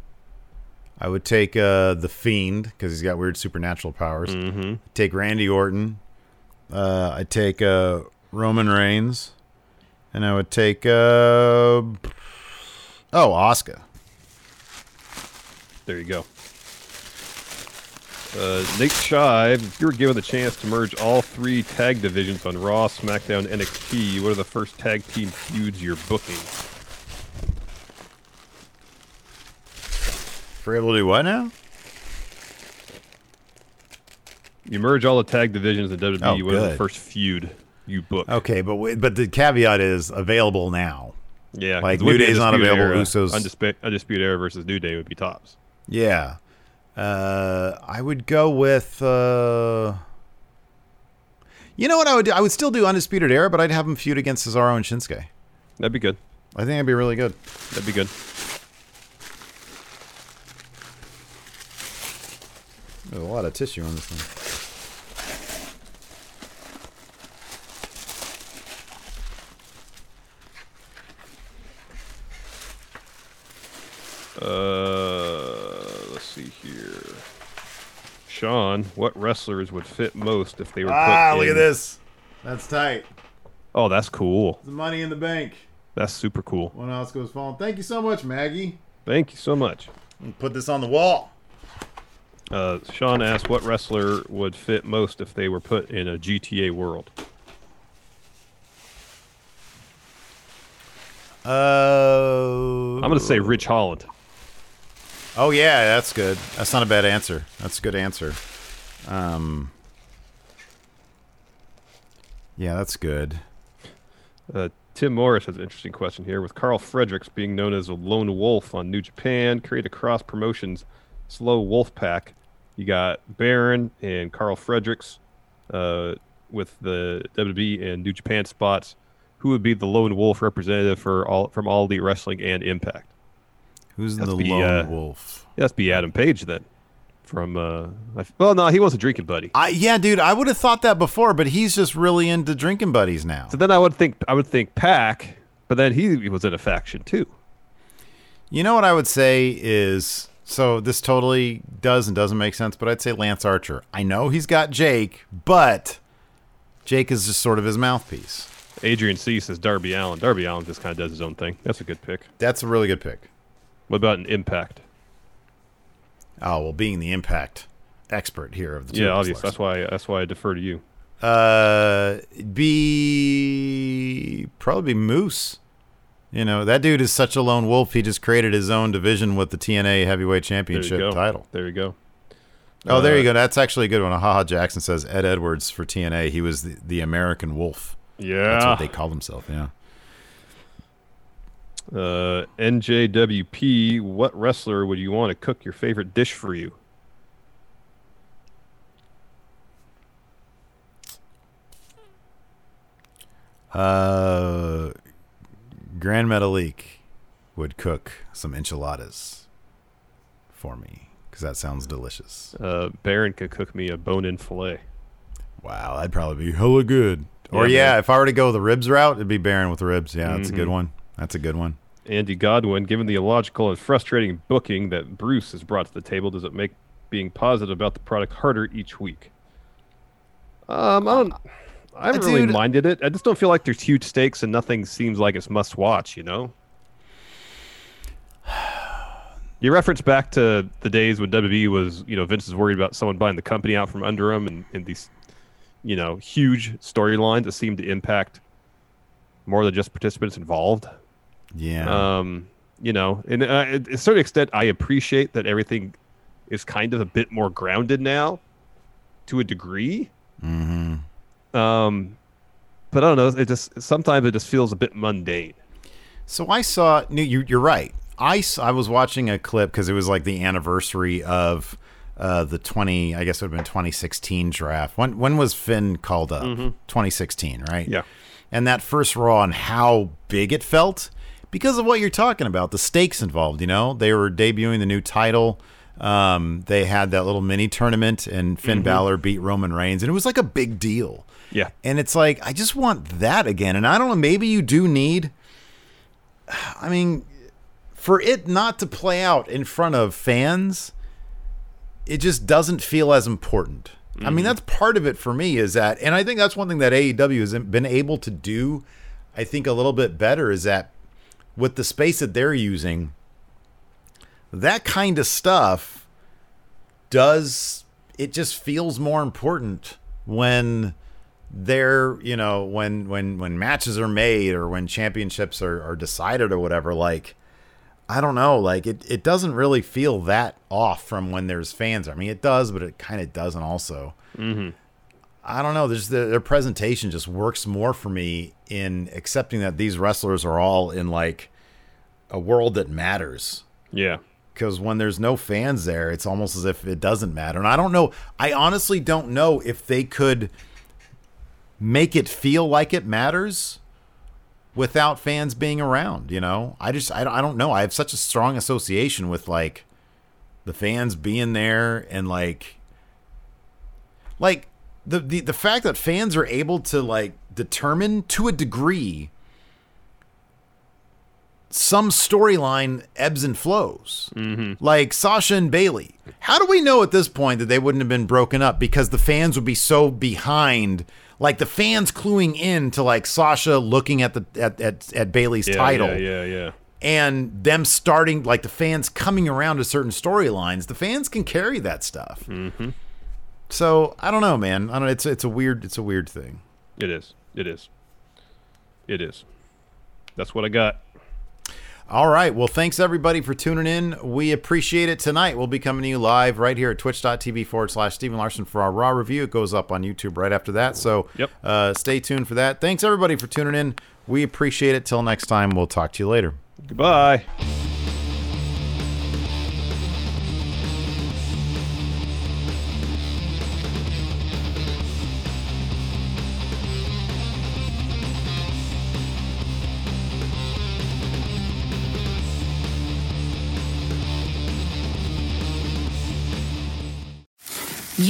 I would take uh, the Fiend because he's got weird supernatural powers. Mm-hmm. Take Randy Orton. Uh, I'd take uh, Roman Reigns, and I would take uh, oh Oscar. There you go. Uh, Nate Shive, if you were given the chance to merge all three tag divisions on Raw, SmackDown, NXT, what are the first tag team feuds you're booking? We're able to do what now? You merge all the tag divisions in WWE. Oh, the first feud you book? Okay, but w- but the caveat is available now. Yeah, like New Day's not available. Era. Usos. Undisputed, Undisputed Era versus New Day would be tops. Yeah. Uh, I would go with. Uh, you know what I would do? I would still do Undisputed Era, but I'd have them feud against Cesaro and Shinsuke. That'd be good. I think that'd be really good. That'd be good. There's a lot of tissue on this thing. Uh, let's see here. Sean, what wrestlers would fit most if they were Ah, put look in- at this. That's tight. Oh, that's cool. The money in the bank. That's super cool. One Oscar's falling. Thank you so much, Maggie. Thank you so much. Put this on the wall. Uh, Sean asked what wrestler would fit most if they were put in a GTA world. Uh, I'm going to say Rich Holland. Oh yeah, that's good. That's not a bad answer. That's a good answer. Um, yeah, that's good. Uh, Tim Morris has an interesting question here. With Karl Fredericks being known as a lone wolf on New Japan, create a cross promotions slow wolf pack. You got Baron and Karl Fredericks uh, with the WWE and New Japan spots. Who would be the lone wolf representative for all from All the Wrestling and Impact? Who's That's the be, lone uh, wolf? That's be Adam Page then. From uh, I, well, no, he was a drinking buddy. I yeah, dude. I would have thought that before, but he's just really into drinking buddies now. So then I would think I would think Pack, but then he was in a faction too. You know what I would say is so this totally does and doesn't make sense, but I'd say Lance Archer. I know he's got Jake, but Jake is just sort of his mouthpiece. Adrian C says Darby Allen. Darby Allen just kind of does his own thing. That's a good pick. That's a really good pick. What about an Impact? Oh well, being the impact expert here of the two Yeah, obviously. That's why. That's why I defer to you. Uh, be probably be Moose. You know that dude is such a lone wolf. He just created his own division with the TNA Heavyweight Championship go. title. There you go. Oh, there you Uh, go. That's actually a good one. Haha Jackson says Ed Edwards for TNA. He was the, the American Wolf. Yeah. That's what they call themselves. Yeah. Uh, NJWP. What wrestler would you want to cook your favorite dish for you? Uh, Grand Metalik would cook some enchiladas for me because that sounds delicious. Uh, Baron could cook me a bone-in fillet. Wow, that'd probably be hella good. Or Yeah, if I were to go the ribs route, it'd be Baron with ribs. Yeah, that's a good Mhm. one. That's a good one. Andy Godwin, given the illogical and frustrating booking that Bruce has brought to the table, does it make being positive about the product harder each week? Um, I don't. I haven't really minded it. I just don't feel like there's huge stakes and nothing seems like it's must watch. You know. (sighs) You reference back to the days when WWE was, you know, Vince is worried about someone buying the company out from under him, and, and these, you know, huge storylines that seem to impact more than just participants involved. Yeah. Um, you know, and uh, to a certain extent, I appreciate that everything is kind of a bit more grounded now, to a degree. mm-hmm. Um, but I don't know. It just sometimes it just feels a bit mundane. So I saw. No, you, you're right. I I was watching a clip because it was like the anniversary of uh, the 20. I guess it would have been 2016 draft. When when was Finn called up? 2016, right? Yeah. And that first Raw and how big it felt because of what you're talking about, the stakes involved. You know, they were debuting the new title. Um, they had that little mini tournament, and Finn Balor beat Roman Reigns, and it was like a big deal. Yeah. And it's like, I just want that again. And I don't know, maybe you do need, I mean, for it not to play out in front of fans, it just doesn't feel as important. I mean, mm-hmm. that's part of it for me is that, and I think that's one thing that AEW has been able to do, I think, a little bit better is that with the space that they're using, that kind of stuff does, it just feels more important when they're you know when when when matches are made or when championships are, are decided or whatever like i don't know like it, it doesn't really feel that off from when there's fans i mean it does but it kind of doesn't also Mm-hmm. i don't know there's the, their presentation just works more for me in accepting that these wrestlers are all in like a world that matters Yeah. because when there's no fans there, it's almost as if it doesn't matter. And I don't know. I honestly don't know if they could make it feel like it matters without fans being around. You know, I just I, don't- I don't know. I have such a strong association with like the fans being there and like like the the the fact that fans are able to like determine to a degree some storyline ebbs and flows. Mm-hmm. Like Sasha and Bayley. How do we know at this point that they wouldn't have been broken up because the fans would be so behind? Like the fans cluing in to like Sasha looking at the at at, at Bayley's Yeah, title Yeah. Yeah. Yeah. and them starting like the fans coming around to certain storylines. The fans can carry that stuff. Mm-hmm. So I don't know, man. I don't. It's it's a weird it's a weird thing. It is. It is. It is. That's what I got. All right. Well, thanks everybody for tuning in. We appreciate it tonight. We'll be coming to you live right here at twitch.tv forward slash Stephen Larson for our Raw review. It goes up on YouTube right after that. So Yep. uh, stay tuned for that. Thanks everybody for tuning in. We appreciate it. Till next time, we'll talk to you later. Goodbye.